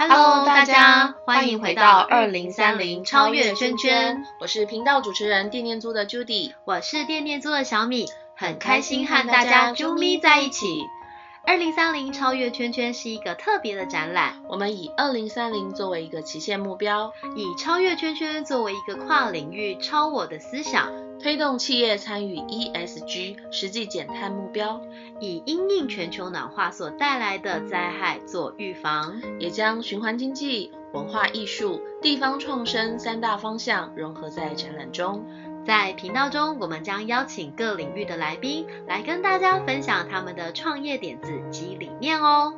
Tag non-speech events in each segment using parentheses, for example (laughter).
Hello，大家欢迎回到二零三零超越圈圈，我是频道主持人电念租的 Judy，我是电念租的小米，很开心和大家啾咪在一起。二零三零超越圈圈是一个特别的展览，我们以二零三零作为一个期限目标，以超越圈圈作为一个跨领域超我的思想，推动企业参与 ESG 实际减碳目标，以因应全球暖化所带来的灾害做预防，也将循环经济、文化艺术、地方创生三大方向融合在展览中。在频道中，我们将邀请各领域的来宾来跟大家分享他们的创业点子及理念哦。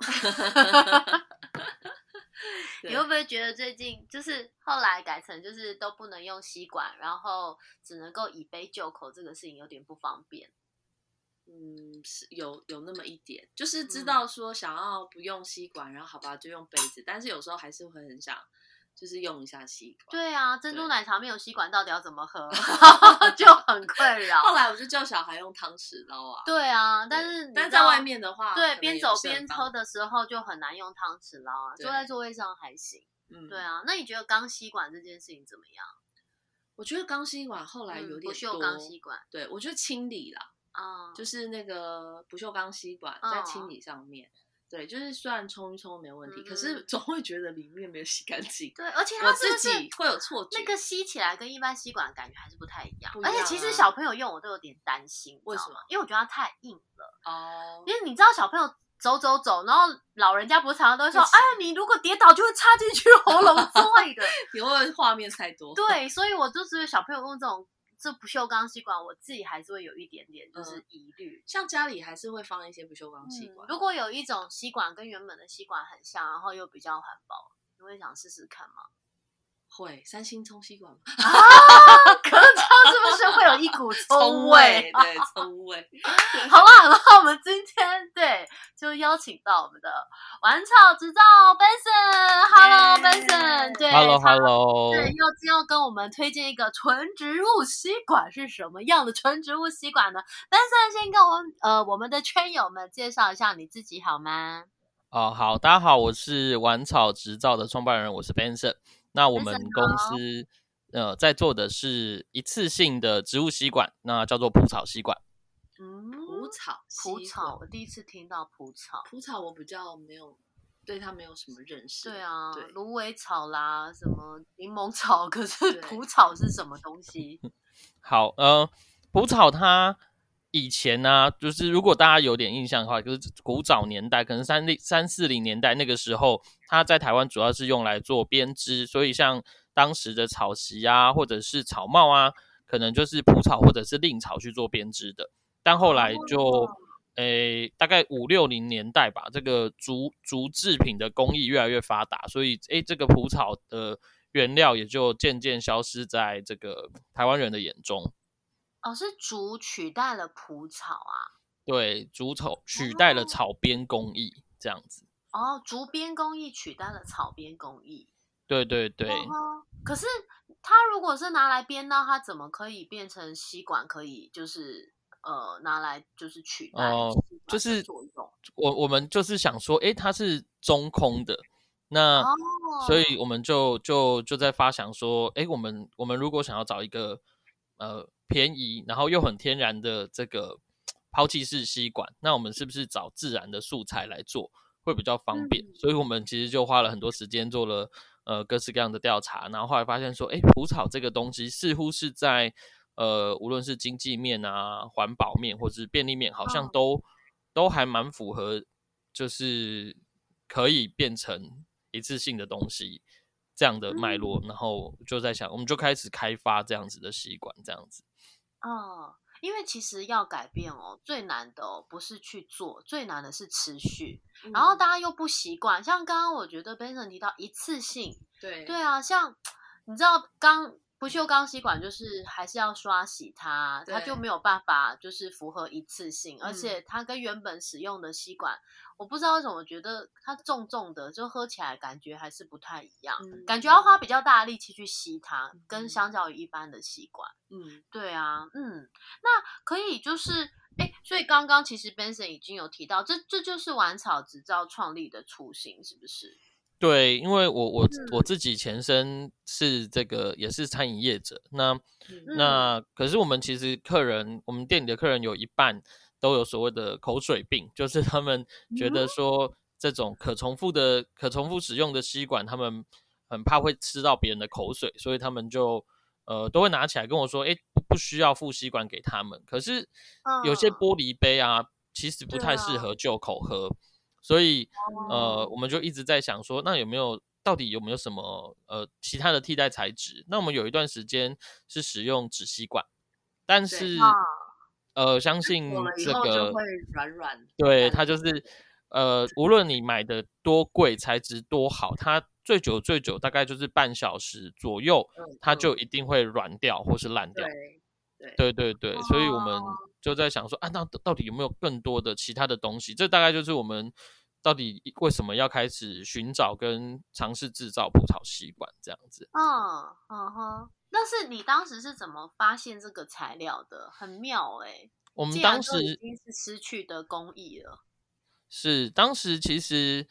(laughs) 你会不会觉得最近就是后来改成就是都不能用吸管，然后只能够以杯就口，这个事情有点不方便？嗯，是有有那么一点，就是知道说想要不用吸管，然后好吧就用杯子，但是有时候还是会很想。就是用一下吸管。对啊，珍珠奶茶没有吸管，到底要怎么喝？(laughs) 就很困扰。后来我就叫小孩用汤匙捞啊。对啊，但是但在外面的话，对，边走边喝的时候就很难用汤匙捞啊。坐在座位上还行。嗯，对啊。那你觉得钢吸管这件事情怎么样？我觉得钢吸管后来有点不锈钢吸管。对，我觉得清理啦，啊，就是那个不锈钢吸管在清理上面。对，就是虽然冲一冲没问题，可是总会觉得里面没有洗干净。对，而且它自己会有错觉。那个吸起来跟一般吸管的感觉还是不太一样。而且其实小朋友用我都有点担心，为什么？因为我觉得它太硬了。哦。因为你知道小朋友走走走，然后老人家不是常常都会说：“哎，你如果跌倒就会插进去喉咙之类的。(laughs) ”你会画面太多。对，所以我就是小朋友用这种。这不锈钢吸管，我自己还是会有一点点就是疑虑。像家里还是会放一些不锈钢吸管。如果有一种吸管跟原本的吸管很像，然后又比较环保，你会想试试看吗？会，三星冲吸管吗？(laughs) 啊，可这样是不是会有一股 (laughs) 葱味？对，葱味。(laughs) 好了，然后我们今天对就邀请到我们的玩草执照 Benson，Hello Benson，对，Hello，Hello，对，要要跟我们推荐一个纯植物吸管是什么样的纯植物吸管呢？Benson 先跟我们呃我们的圈友们介绍一下你自己好吗？哦，好，大家好，我是玩草执照的创办人，我是 Benson。那我们公司呃在做的是一次性的植物吸管，那叫做蒲草吸管。嗯，蒲草，蒲草，我第一次听到蒲草。蒲草我比较没有对它没有什么认识。对啊，芦苇草啦，什么柠檬草，可是蒲草是什么东西？(laughs) 好，呃，蒲草它。以前呢，就是如果大家有点印象的话，就是古早年代，可能三零三四零年代那个时候，它在台湾主要是用来做编织，所以像当时的草席啊，或者是草帽啊，可能就是蒲草或者是蔺草去做编织的。但后来就，诶，大概五六零年代吧，这个竹竹制品的工艺越来越发达，所以诶，这个蒲草的原料也就渐渐消失在这个台湾人的眼中。哦，是竹取代了蒲草啊？对，竹草取代了草编工艺，这样子。哦，竹编工艺取代了草编工艺。对对对。可是它如果是拿来编呢，它怎么可以变成吸管？可以就是呃拿来就是取代？哦，就是我我们就是想说，哎，它是中空的，那所以我们就就就在发想说，哎，我们我们如果想要找一个呃。便宜，然后又很天然的这个抛弃式吸管，那我们是不是找自然的素材来做会比较方便？所以我们其实就花了很多时间做了呃各式各样的调查，然后后来发现说，哎，蒲草这个东西似乎是在呃无论是经济面啊、环保面或者是便利面，好像都都还蛮符合，就是可以变成一次性的东西这样的脉络，然后就在想，我们就开始开发这样子的习惯，这样子。哦，因为其实要改变哦，最难的哦不是去做，最难的是持续。然后大家又不习惯，像刚刚我觉得 Benson 提到一次性，对对啊，像 (tsk) 你知道刚不不锈钢吸管就是还是要刷洗它，它就没有办法就是符合一次性，而且它跟原本使用的吸管，我不知道为什么觉得它重重的，就喝起来感觉还是不太一样，感觉要花比较大的力气去吸它，跟相较于一般的吸管，嗯，对啊，嗯，那可以就是哎，所以刚刚其实 Benson 已经有提到，这这就是玩草执照创立的初心，是不是？对，因为我我我自己前身是这个也是餐饮业者，那那可是我们其实客人，我们店里的客人有一半都有所谓的口水病，就是 (laughs) 他们觉得说这种可重复的、可重复使用的吸管，他们很怕会吃到别人的口水，所以他们就呃都会拿起来跟我说，哎，不需要付吸管给他们。可是有些玻璃杯啊，其实不太适合就口喝。所以，呃，我们就一直在想说，那有没有到底有没有什么呃其他的替代材质？那我们有一段时间是使用纸吸管，但是呃，相信这个会软软，对它就是呃，无论你买的多贵，材质多好，它最久最久大概就是半小时左右，它就一定会软掉或是烂掉。对对对对，所以我们。就在想说啊，那到底有没有更多的其他的东西？这大概就是我们到底为什么要开始寻找跟尝试制造葡萄吸管这样子。嗯嗯哼，那是你当时是怎么发现这个材料的？很妙哎！我们当时已经是失去的工艺了。是当时其实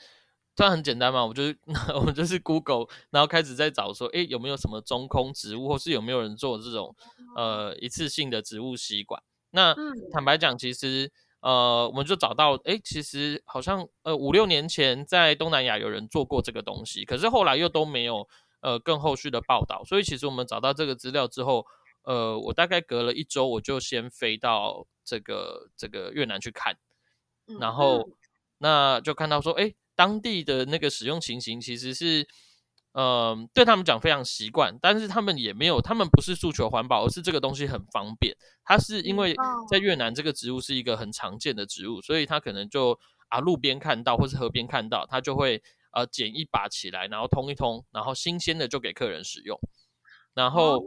这很简单嘛，我就是 (laughs) 我们就是 Google，然后开始在找说，诶，有没有什么中空植物，或是有没有人做这种呃一次性的植物吸管？那坦白讲，其实呃，我们就找到，哎，其实好像呃五六年前在东南亚有人做过这个东西，可是后来又都没有呃更后续的报道。所以其实我们找到这个资料之后，呃，我大概隔了一周，我就先飞到这个这个越南去看，然后那就看到说，哎，当地的那个使用情形其实是。嗯，对他们讲非常习惯，但是他们也没有，他们不是诉求环保，而是这个东西很方便。它是因为在越南这个植物是一个很常见的植物，所以他可能就啊路边看到或是河边看到，他就会呃捡一把起来，然后通一通，然后新鲜的就给客人使用。然后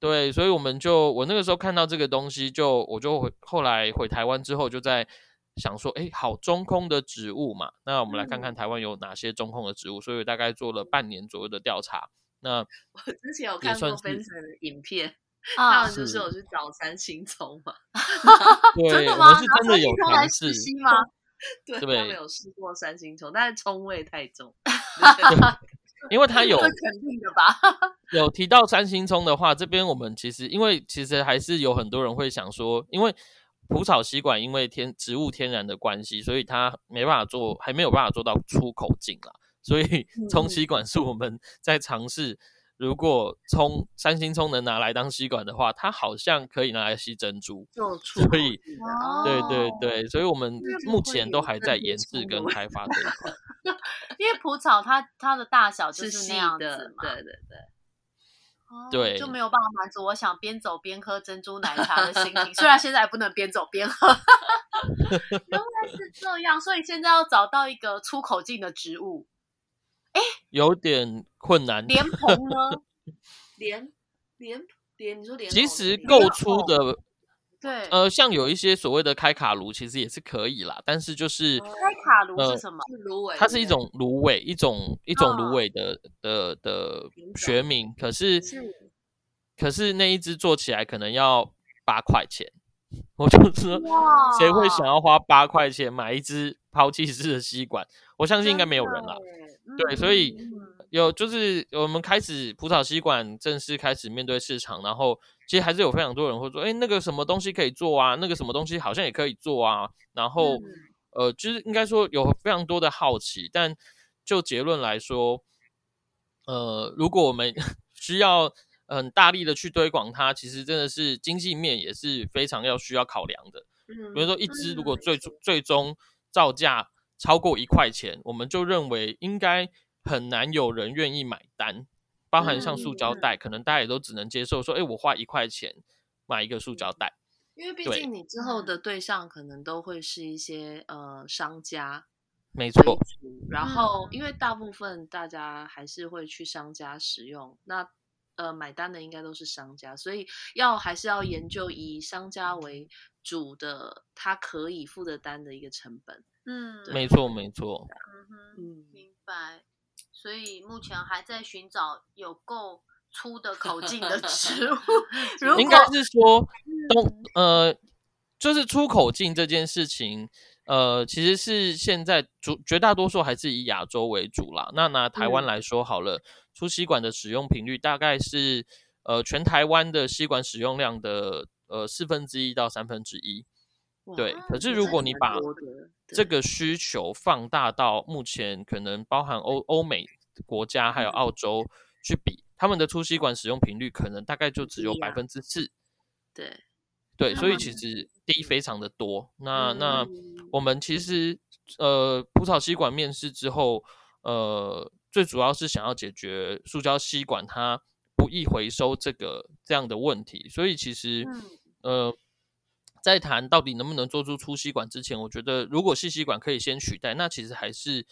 对，所以我们就我那个时候看到这个东西，就我就回后来回台湾之后就在。想说，哎，好中空的植物嘛，那我们来看看台湾有哪些中空的植物。所以大概做了半年左右的调查。那 (laughs) 我之前有看过分成的影片，他们就是有去找三星葱嘛。(laughs) 真的吗？是真的有尝试吗？(laughs) 对，他们有试过三星葱，但是葱味太重。因为它有肯定的吧？有提到三星葱的话，这边我们其实因为其实还是有很多人会想说，因为。蒲草吸管因为天植物天然的关系，所以它没办法做，还没有办法做到出口径啦。所以冲吸管是我们在尝试，如果葱三星葱能拿来当吸管的话，它好像可以拿来吸珍珠。所以，对对对，所以我们目前都还在研制跟开发这一块。(laughs) 因为蒲草它它的大小就是那样子嘛，对对对。对，就没有办法满足我想边走边喝珍珠奶茶的心情。虽然现在不能边走边喝，原来是这样，所以现在要找到一个出口径的植物，哎，有点困难。莲蓬呢？(laughs) 莲莲莲，你说莲，其实够粗的。对，呃，像有一些所谓的开卡炉，其实也是可以啦。但是就是开卡炉是什么？芦苇，它是一种芦苇，一种一种芦苇的的的学名。可是可是那一只做起来可能要八块钱。(laughs) 我就说，谁会想要花八块钱买一只抛弃式的吸管？我相信应该没有人了。对，所以有就是我们开始葡萄吸管正式开始面对市场，然后。其实还是有非常多人会说，哎，那个什么东西可以做啊？那个什么东西好像也可以做啊。然后，呃，就是应该说有非常多的好奇，但就结论来说，呃，如果我们 (laughs) 需要很大力的去推广它，其实真的是经济面也是非常要需要考量的。比如说，一支如果最最终造价超过一块钱，我们就认为应该很难有人愿意买单。包含像塑胶袋，可能大家也都只能接受说，哎，我花一块钱买一个塑胶袋，因为毕竟你之后的对象可能都会是一些呃商家，没错。然后，因为大部分大家还是会去商家使用，那呃买单的应该都是商家，所以要还是要研究以商家为主的，他可以付的单的一个成本。嗯，没错没错。嗯哼，明白。所以目前还在寻找有够粗的口径的 (laughs) 植物。(laughs) 应该是说东呃，就是出口径这件事情。呃，其实是现在主绝大多数还是以亚洲为主啦。那拿台湾来说好了，粗吸管的使用频率大概是呃全台湾的吸管使用量的呃四分之一到三分之一。对，可是如果你把这个需求放大到目前可能包含欧欧美国家还有澳洲去比，他们的粗吸管使用频率可能大概就只有百分之四。对。对，所以其实低非常的多。那那我们其实呃，葡萄吸管面试之后，呃，最主要是想要解决塑胶吸管它不易回收这个这样的问题。所以其实呃，在谈到底能不能做出粗吸管之前，我觉得如果细吸管可以先取代，那其实还是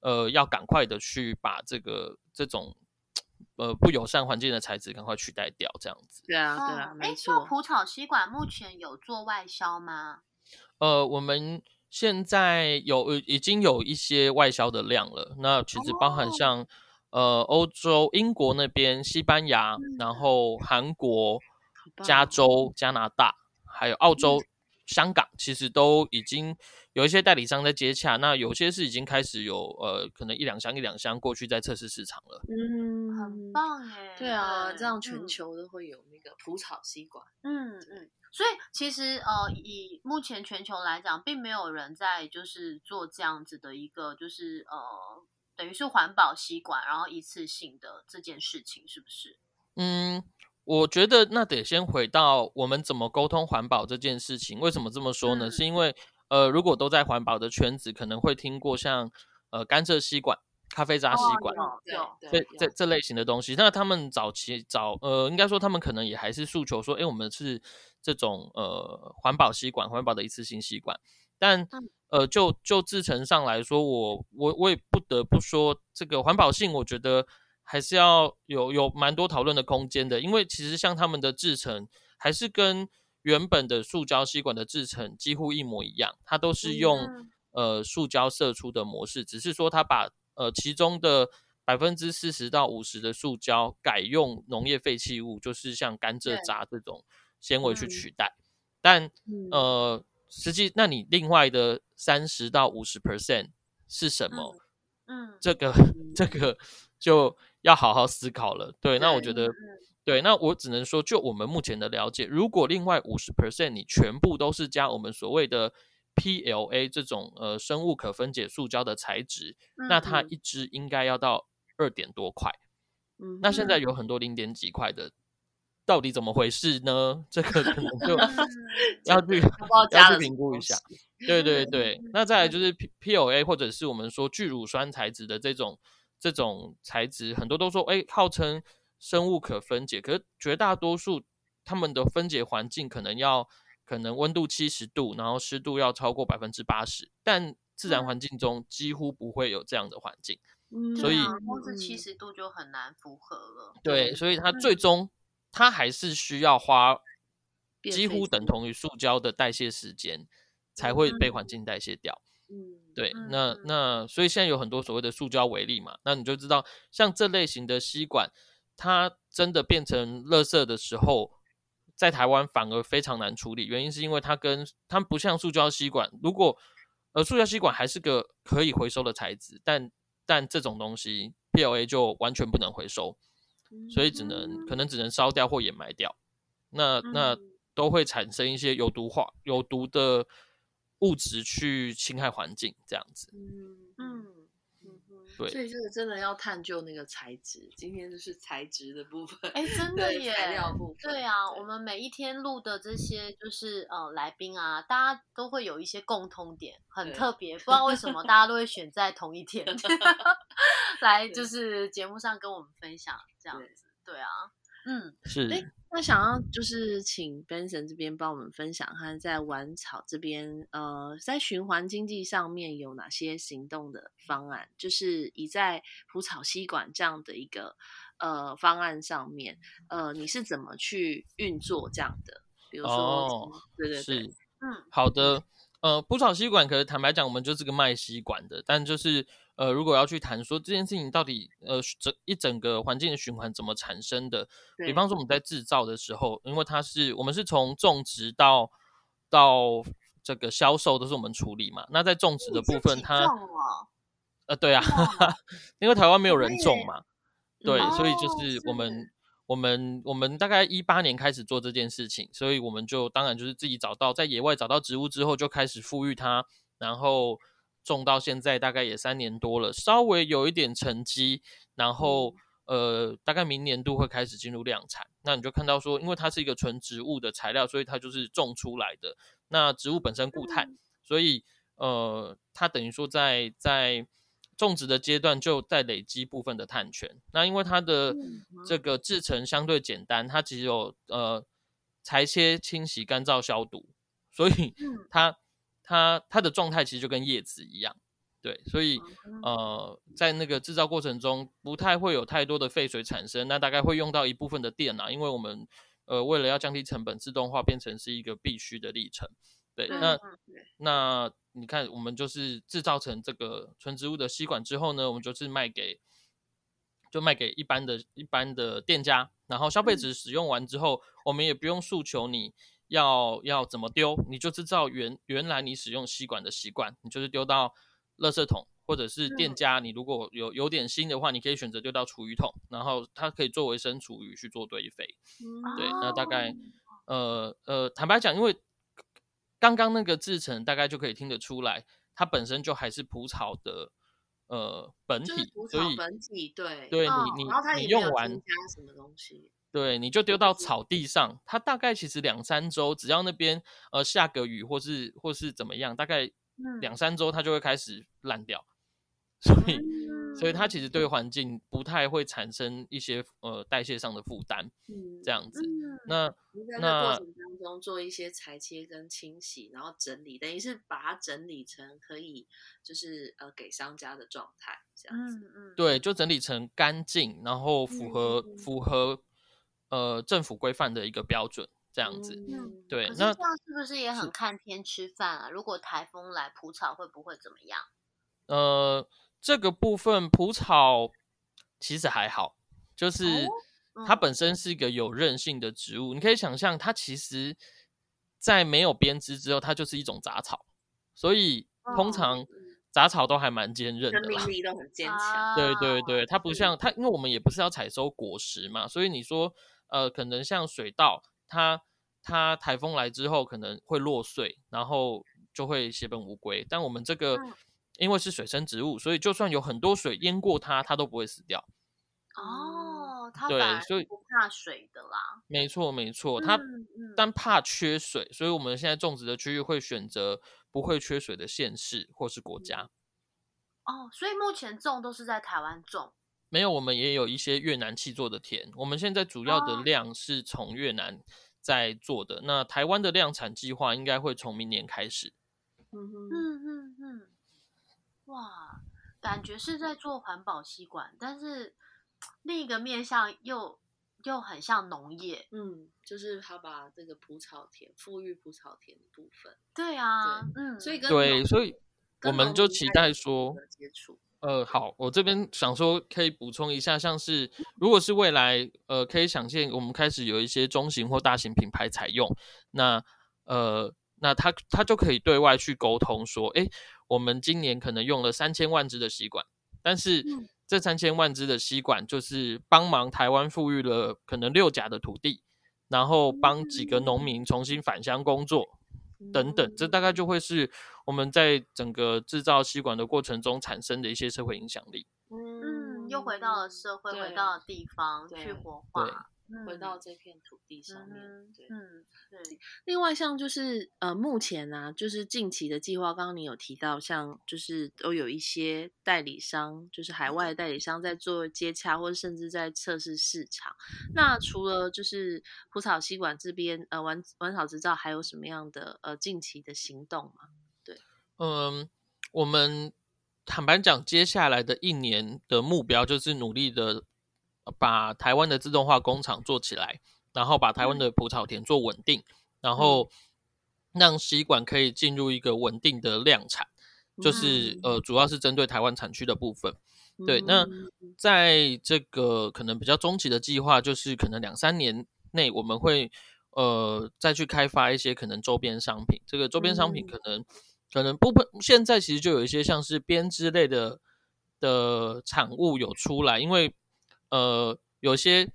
呃要赶快的去把这个这种。呃，不友善环境的材质赶快取代掉，这样子。对啊，对啊，没错。蒲草吸管目前有做外销吗？呃，我们现在有已经有一些外销的量了。那其实包含像呃欧洲、英国那边、西班牙，然后韩国、加州、加拿大，还有澳洲。香港其实都已经有一些代理商在接洽，那有些是已经开始有呃，可能一两箱一两箱过去在测试市场了。嗯，很棒哎。对啊，这样全球都会有那个蒲草吸管。嗯嗯。所以其实呃，以目前全球来讲，并没有人在就是做这样子的一个就是呃，等于是环保吸管，然后一次性的这件事情，是不是？嗯。我觉得那得先回到我们怎么沟通环保这件事情。为什么这么说呢？是因为呃，如果都在环保的圈子，可能会听过像呃甘蔗吸管、咖啡渣吸管，这这这类型的东西。那他们早期早呃，应该说他们可能也还是诉求说，哎，我们是这种呃环保吸管、环保的一次性吸管。但呃，就就制成上来说，我我我也不得不说，这个环保性，我觉得。还是要有有蛮多讨论的空间的，因为其实像他们的制成还是跟原本的塑胶吸管的制成几乎一模一样，它都是用呃塑胶射出的模式，只是说它把呃其中的百分之四十到五十的塑胶改用农业废弃物，就是像甘蔗渣这种纤维去取代，但呃实际那你另外的三十到五十 percent 是什么？嗯，这个这个就。要好好思考了，对，那我觉得，对，那我只能说，就我们目前的了解，如果另外五十 percent 你全部都是加我们所谓的 PLA 这种呃生物可分解塑胶的材质，那它一支应该要到二点多块，嗯，那现在有很多零点几块的，到底怎么回事呢？(laughs) 这个可能就 (laughs) 要去要去评估一下，对对 (laughs) 对，那再来就是 PLA 或者是我们说聚乳酸材质的这种。这种材质很多都说，哎，号称生物可分解，可是绝大多数他们的分解环境可能要可能温度七十度，然后湿度要超过百分之八十，但自然环境中几乎不会有这样的环境，所以光是七十度就很难符合了。对，所以它最终它还是需要花几乎等同于塑胶的代谢时间，才会被环境代谢掉。嗯，对，那那所以现在有很多所谓的塑胶微粒嘛，那你就知道，像这类型的吸管，它真的变成垃圾的时候，在台湾反而非常难处理，原因是因为它跟它不像塑胶吸管，如果呃塑胶吸管还是个可以回收的材质，但但这种东西 PLA 就完全不能回收，所以只能可能只能烧掉或掩埋掉，那那都会产生一些有毒化有毒的。物质去侵害环境，这样子。嗯嗯嗯，对。所以这个真的要探究那个材质。今天就是材质的部分。哎，真的耶！材料部分。对啊，我们每一天录的这些就是呃来宾啊，大家都会有一些共通点，很特别。不知道为什么大家都会选在同一天 (laughs) 来，就是节目上跟我们分享这样子。对啊，嗯，是。那想要就是请 Benson 这边帮我们分享，他在玩草这边，呃，在循环经济上面有哪些行动的方案？就是以在蒲草吸管这样的一个呃方案上面，呃，你是怎么去运作这样的？比如说，对对对，嗯，好的，呃，蒲草吸管，可是坦白讲，我们就是个卖吸管的，但就是呃，如果要去谈说这件事情到底呃整一整个环境的循环怎么产生的，比方说。我们在制造的时候，因为它是我们是从种植到到这个销售都是我们处理嘛，那在种植的部分，它呃对啊，(laughs) 因为台湾没有人种嘛，对，所以就是我。们。我们我们大概一八年开始做这件事情，所以我们就当然就是自己找到在野外找到植物之后，就开始富裕它，然后种到现在大概也三年多了，稍微有一点成绩，然后呃大概明年度会开始进入量产。那你就看到说，因为它是一个纯植物的材料，所以它就是种出来的。那植物本身固碳，所以呃它等于说在在。种植的阶段就在累积部分的碳权，那因为它的这个制成相对简单，它只有呃裁切、清洗、干燥、消毒，所以它它它的状态其实就跟叶子一样，对，所以呃在那个制造过程中不太会有太多的废水产生，那大概会用到一部分的电啊，因为我们呃为了要降低成本，自动化变成是一个必须的历程，对，那那。你看，我们就是制造成这个纯植物的吸管之后呢，我们就是卖给，就卖给一般的一般的店家，然后消费者使用完之后，我们也不用诉求你要要怎么丢，你就知道原原来你使用吸管的习惯，你就是丢到垃圾桶，或者是店家，你如果有有点心的话，你可以选择丢到厨余桶，然后它可以作为生厨余去做堆肥。对，那大概呃呃，坦白讲，因为。刚刚那个制成大概就可以听得出来，它本身就还是蒲草的呃本体，所以本体对对你你你用完加什么东西，对你就丢到草地上，它大概其实两三周，只要那边呃下个雨或是或是怎么样，大概两三周它就会开始烂掉，(laughs) 所以。所以它其实对环境不太会产生一些呃代谢上的负担，嗯，这样子。那那过程当中做一些裁切跟清洗，然后整理，等于是把它整理成可以就是呃给商家的状态，这样子。嗯嗯。对，就整理成干净，然后符合符合呃政府规范的一个标准，这样子。嗯。对，那这样是不是也很看天吃饭啊？如果台风来，蒲草会不会怎么样？呃。这个部分蒲草其实还好，就是它本身是一个有韧性的植物。你可以想象，它其实，在没有编织之后，它就是一种杂草，所以通常杂草都还蛮坚韧的，生命力都很坚强。对对对，它不像它，因为我们也不是要采收果实嘛，所以你说，呃，可能像水稻，它它台风来之后可能会落穗，然后就会血本无归。但我们这个。因为是水生植物，所以就算有很多水淹过它，它都不会死掉。哦，它对，所以不怕水的啦。没错，没错，它但怕缺水，所以我们现在种植的区域会选择不会缺水的县市或是国家。哦，所以目前种都是在台湾种。没有，我们也有一些越南气做的田。我们现在主要的量是从越南在做的，那台湾的量产计划应该会从明年开始。嗯嗯嗯嗯。哇，感觉是在做环保吸管，但是另一个面向又又很像农业，嗯，就是他把这个蒲草田、富裕蒲草田的部分，对啊，嗯，所以跟对，所以我们就期待说接触。呃，好，我这边想说可以补充一下，像是如果是未来，呃，可以想见我们开始有一些中型或大型品牌采用，那呃，那他他就可以对外去沟通说，哎。我们今年可能用了三千万支的吸管，但是这三千万支的吸管就是帮忙台湾富裕了可能六甲的土地，然后帮几个农民重新返乡工作等等，这大概就会是我们在整个制造吸管的过程中产生的一些社会影响力。嗯，又回到了社会，回到了地方去活化。回到这片土地上面，对，嗯，对。另外，像就是呃，目前呢，就是近期的计划，刚刚你有提到，像就是都有一些代理商，就是海外代理商在做接洽，或者甚至在测试市场。那除了就是蒲草吸管这边，呃，玩玩草执照，还有什么样的呃近期的行动吗？对，嗯，我们坦白讲，接下来的一年的目标就是努力的。把台湾的自动化工厂做起来，然后把台湾的葡萄田做稳定，然后让吸管可以进入一个稳定的量产，就是呃，主要是针对台湾产区的部分。对，那在这个可能比较中期的计划，就是可能两三年内我们会呃再去开发一些可能周边商品。这个周边商品可能可能部分现在其实就有一些像是编织类的的产物有出来，因为呃有些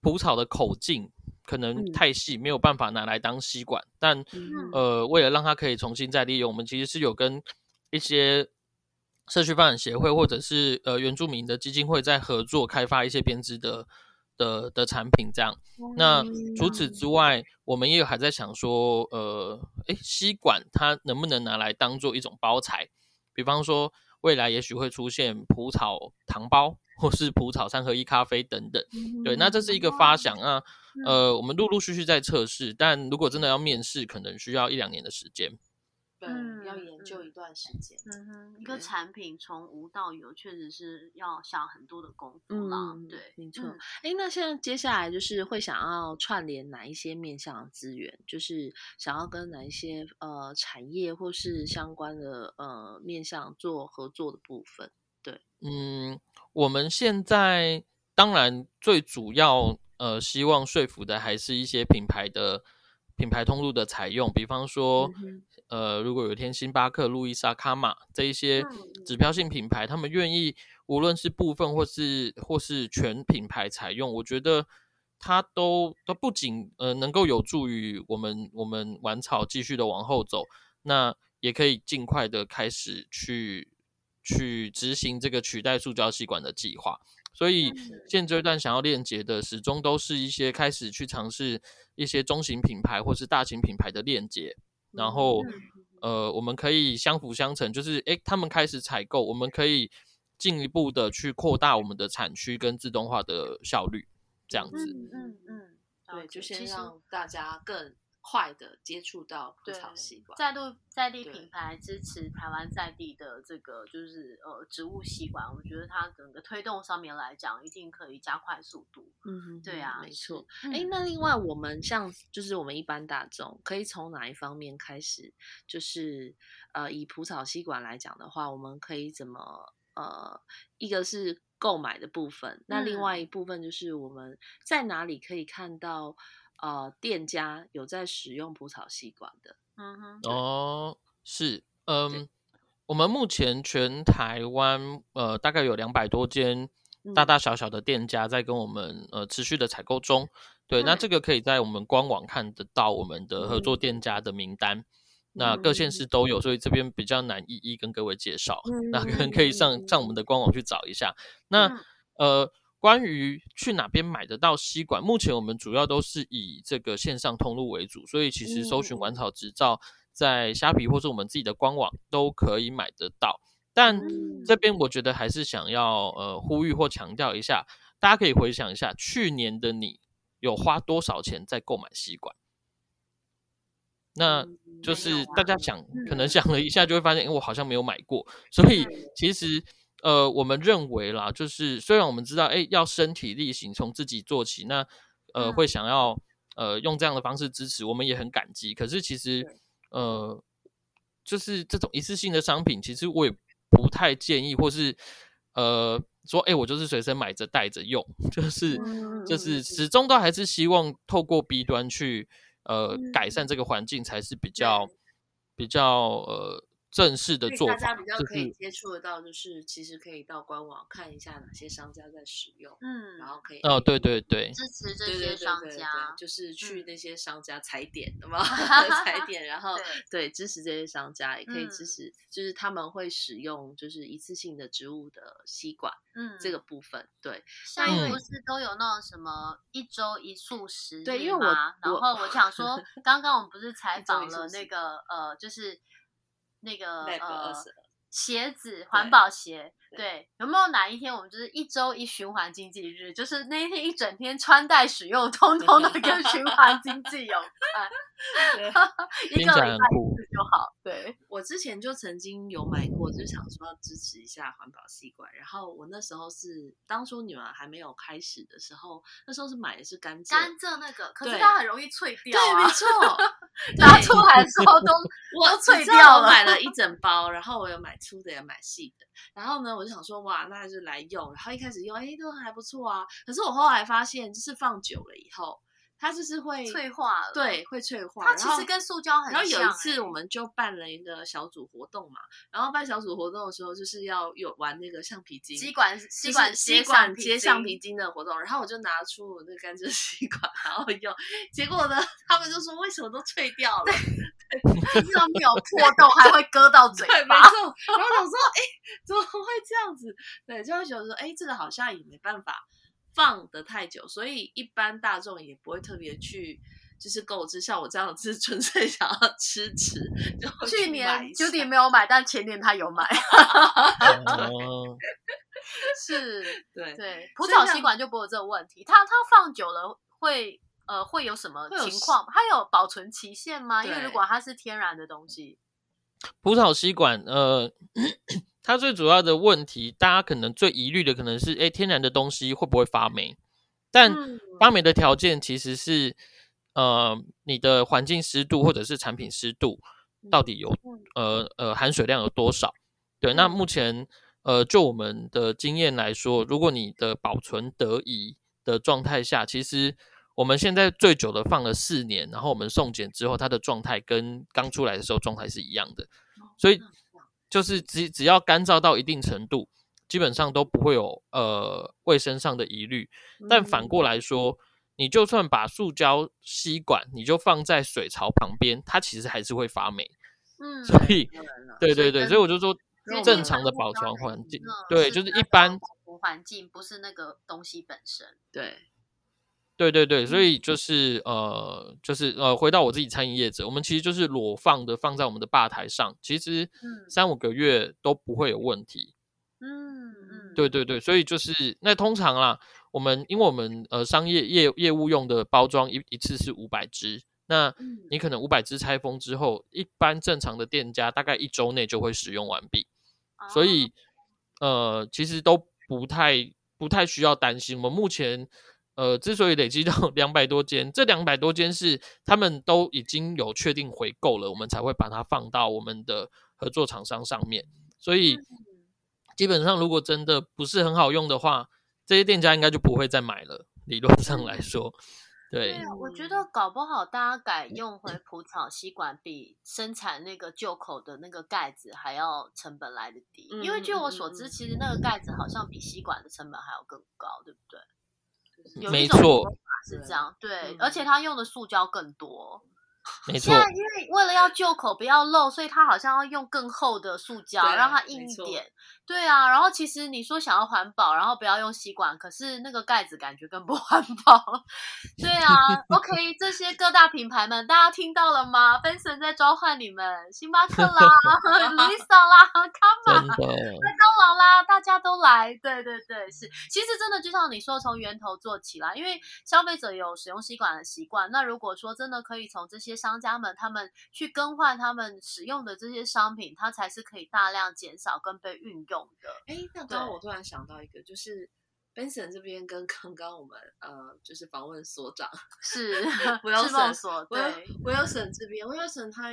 蒲草的口径可能太细，没有办法拿来当吸管，但呃为了让它可以重新再利用，我们其实是有跟一些。社区发展协会或者是呃原住民的基金会在合作开发一些编织的的的产品，这样。那除此之外，我们也有还在想说，呃，诶，吸管它能不能拿来当做一种包材？比方说，未来也许会出现蒲草糖包，或是蒲草三合一咖啡等等。对，那这是一个发想啊。呃，我们陆陆续续在测试，但如果真的要面试，可能需要一两年的时间。嗯，要研究一段时间。嗯哼，一个产品从无到有，确实是要下很多的功夫啦。对，没错。哎，那现在接下来就是会想要串联哪一些面向的资源？就是想要跟哪一些呃产业或是相关的呃面向做合作的部分？对，嗯，我们现在当然最主要呃希望说服的还是一些品牌的品牌通路的采用，比方说。呃，如果有一天星巴克、路易莎、卡玛这一些指标性品牌，他们愿意无论是部分或是或是全品牌采用，我觉得它都它不仅呃能够有助于我们我们玩草继续的往后走，那也可以尽快的开始去去执行这个取代塑胶吸管的计划。所以现阶段想要链接的，始终都是一些开始去尝试一些中型品牌或是大型品牌的链接。然后，呃，我们可以相辅相成，就是诶，他们开始采购，我们可以进一步的去扩大我们的产区跟自动化的效率，这样子。嗯嗯嗯，对，就先让大家更。快的接触到蒲草吸管，在地在地品牌支持台湾在地的这个就是呃植物吸管，我觉得它整个推动上面来讲，一定可以加快速度。嗯，对啊，没错。哎，那另外我们像就是我们一般大众可以从哪一方面开始？就是呃以蒲草吸管来讲的话，我们可以怎么呃一个是购买的部分，那另外一部分就是我们在哪里可以看到？呃，店家有在使用蒲草吸管的，嗯哼，哦，是，嗯，我们目前全台湾呃大概有两百多间大大小小的店家在跟我们呃持续的采购中，对，那这个可以在我们官网看得到我们的合作店家的名单，那各县市都有，所以这边比较难一一跟各位介绍，那可能可以上上我们的官网去找一下，那呃。关于去哪边买得到吸管，目前我们主要都是以这个线上通路为主，所以其实搜寻玩草执照，在虾皮或是我们自己的官网都可以买得到。但这边我觉得还是想要呃呼吁或强调一下，大家可以回想一下，去年的你有花多少钱在购买吸管？那就是大家想，可能想了一下就会发现，我好像没有买过。所以其实。呃，我们认为啦，就是虽然我们知道，哎，要身体力行，从自己做起，那呃，会想要呃用这样的方式支持，我们也很感激。可是其实，呃，就是这种一次性的商品，其实我也不太建议，或是呃说，哎，我就是随身买着带着用，就是就是始终都还是希望透过 B 端去呃改善这个环境，才是比较比较呃。正式的做法，大家比较可以接触得到，就是其实可以到官网看一下哪些商家在使用，嗯，然后可以哦，对对对，支持这些商家，就是去那些商家踩点的嘛 (laughs) (laughs) 踩点，然后对。支持这些商家，也可以支持，就是他们会使用就是一次性的植物的吸管，嗯，这个部分，对，像不是都有那种什么一周一素食，对，因为我然后我想说，(laughs) 刚刚我们不是采访了那个呃，就是。那个呃，鞋子环保鞋，对，有没有哪一天我们就是一周一循环经济日？就是那一天一整天穿戴使用，通通的跟循环经济有关。(laughs) 一个礼拜一次就好。对我之前就曾经有买过，就想说要支持一下环保吸管。然后我那时候是当初女儿还没有开始的时候，那时候是买的是甘蔗，甘蔗那个，可是它很容易脆掉。对，没错，拿出来的时候都都脆掉了。买了一整包，然后我有买粗的也买细的。然后呢，我就想说，哇，那就来用。然后一开始用，哎，都还不错啊。可是我后来发现，就是放久了以后。它就是会脆化了，对，会脆化。它其实跟塑胶很像。然后有一次，我们就办了一个小组活动嘛。然后办小组活动的时候，就是要有玩那个橡皮筋，吸管吸管吸管接橡皮筋的活动。然后我就拿出我那甘蔗吸管，然后用。结果呢，他们就说为什么都脆掉了？上面有破洞，还会割到嘴巴。没错。然后我说，哎，怎么会这样子？对，就会觉得说，哎，这个好像也没办法。放的太久，所以一般大众也不会特别去，就是购置。像我这样子，(laughs) 纯粹想要吃吃。去年 Judy 没有买，但前年他有买。(laughs) 是，(laughs) 对对，蒲草吸管就不会有这个问题。它它放久了会呃会有什么情况？它有保存期限吗？因为如果它是天然的东西，葡萄吸管呃。它最主要的问题，大家可能最疑虑的可能是，哎，天然的东西会不会发霉？但发霉的条件其实是，呃，你的环境湿度或者是产品湿度到底有，呃呃，含水量有多少？对，那目前，呃，就我们的经验来说，如果你的保存得宜的状态下，其实我们现在最久的放了四年，然后我们送检之后，它的状态跟刚出来的时候状态是一样的，所以。就是只只要干燥到一定程度，基本上都不会有呃卫生上的疑虑。但反过来说，你就算把塑胶吸管，你就放在水槽旁边，它其实还是会发霉。嗯，所以对对对，所以我就说正常的保存环境，对，就是一般环境不是那个东西本身，对。对对对，所以就是呃，就是呃，回到我自己餐饮业者，我们其实就是裸放的放在我们的吧台上，其实三五个月都不会有问题。嗯嗯，对对对，所以就是那通常啦，我们因为我们呃商业业业务用的包装一一次是五百支，那你可能五百支拆封之后，一般正常的店家大概一周内就会使用完毕，所以呃，其实都不太不太需要担心。我们目前。呃，之所以累积到 (laughs) 两百多间，这两百多间是他们都已经有确定回购了，我们才会把它放到我们的合作厂商上面。所以基本上，如果真的不是很好用的话，这些店家应该就不会再买了。理论上来说，对。我觉得搞不好大家改用回蒲草吸管，比生产那个旧口的那个盖子还要成本来的低。因为据我所知，其实那个盖子好像比吸管的成本还要更高，对不对？没错，是这样，对，而且他用的塑胶更多。没错，因为为了要旧口不要漏，所以他好像要用更厚的塑胶，让它硬一点。对啊，然后其实你说想要环保，然后不要用吸管，可是那个盖子感觉更不 (laughs) 环保。对啊，(laughs) OK，这些各大品牌们，大家听到了吗？Benson 在召唤你们，星巴克啦，(laughs) Lisa 啦，Come on，麦当劳啦，大家都来。对对对，是，其实真的就像你说，从源头做起来，因为消费者有使用吸管的习惯。那如果说真的可以从这些商家们，他们去更换他们使用的这些商品，它才是可以大量减少跟被运用的。哎，那刚刚我突然想到一个，就是 Benson 这边跟刚刚我们呃，就是访问所长是不要省所，对，不要省这边，Wilson 他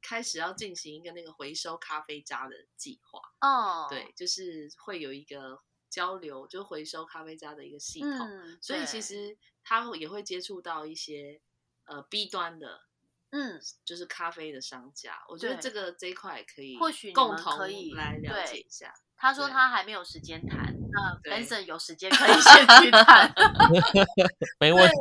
开始要进行一个那个回收咖啡渣的计划。哦，对，就是会有一个交流，就回收咖啡渣的一个系统，所以其实他也会接触到一些呃 B 端的。嗯，就是咖啡的商家，我觉得这个这一块可以，或许共同可以来了解一下。他说他还没有时间谈，那 Benson 有时间可以先去 (laughs) 谈，(laughs) 没问题。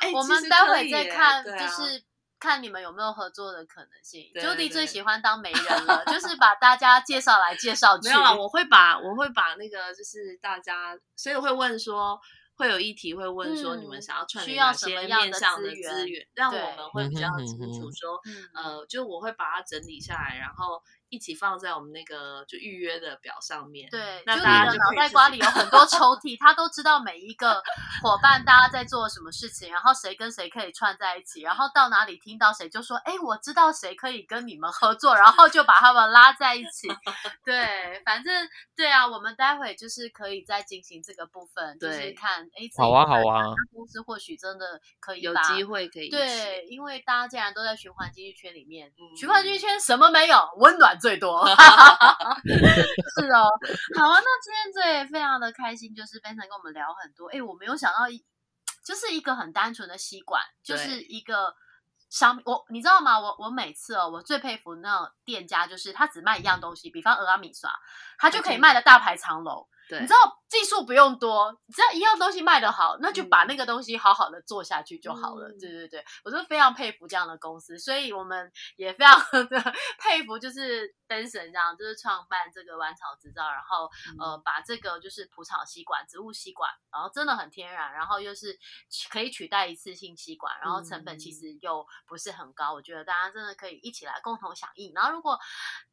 哎，我们待会再看，就是看你们有没有合作的可能性。Judy 最喜欢当媒人了，(laughs) 就是把大家介绍来介绍去。没有啊，我会把我会把那个就是大家，所以会问说。会有议题会问说，你们想要串联哪些面向的资源？让我们会比较清楚说，呃，就我会把它整理下来，然后一起放在我们那个就预约的表上面。对，那就你的脑袋瓜里有很多 (laughs) 抽屉，他都知道每一个伙伴大家在做什么事情，然后谁跟谁可以串在一起，然后到哪里听到谁就说，哎，我知道谁可以跟你们合作，然后就把他们拉在一起。(laughs) 对，反正对啊，我们待会就是可以再进行这个部分，就是看，哎，好啊，好啊，公司或许真的可以有机会可以对，因为大家既然都在循环经济圈里面，循环经济圈什么没有，温暖最多。(laughs) (laughs) 是哦，好啊，那今天最非常的开心，就是非常跟我们聊很多。哎，我没有想到，就是一个很单纯的吸管，就是一个商。我你知道吗？我我每次哦，我最佩服那种店家，就是他只卖一样东西，比方俄阿米刷，他就可以卖的大排长龙。你知道技术不用多，只要一样东西卖得好，那就把那个东西好好的做下去就好了。对对对，我就非常佩服这样的公司，所以我们也非常的 (laughs) 佩服，就是灯神这样，就是创办这个玩草制造，然后呃把这个就是蒲草吸管、植物吸管，然后真的很天然，然后又是可以取代一次性吸管，然后成本其实又不是很高，我觉得大家真的可以一起来共同响应。然后如果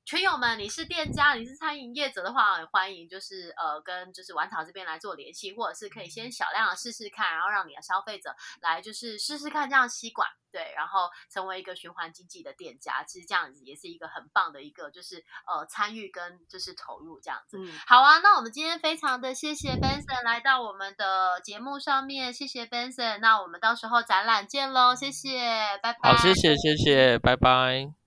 群友们你是店家，你是餐饮业者的话，欢迎就是呃。跟就是玩草这边来做联系，或者是可以先小量的试试看，然后让你的消费者来就是试试看这样吸管，对，然后成为一个循环经济的店家，其实这样子也是一个很棒的一个就是呃参与跟就是投入这样子。好啊，那我们今天非常的谢谢 Benson 来到我们的节目上面，谢谢 Benson，那我们到时候展览见喽，谢谢，拜拜。好，谢谢谢谢，拜拜。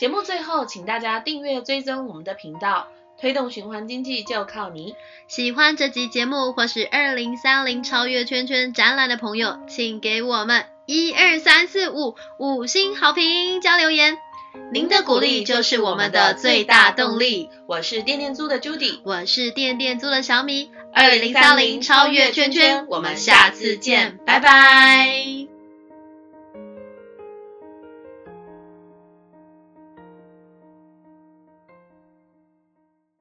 节目最后，请大家订阅追踪我们的频道，推动循环经济就靠你。喜欢这集节目或是二零三零超越圈圈展览的朋友，请给我们一二三四五五星好评加留言，您的鼓励就是我们的最大动力。我是电电租的 Judy，我是电电租的小米。二零三零超越圈圈，我们下次见，拜拜。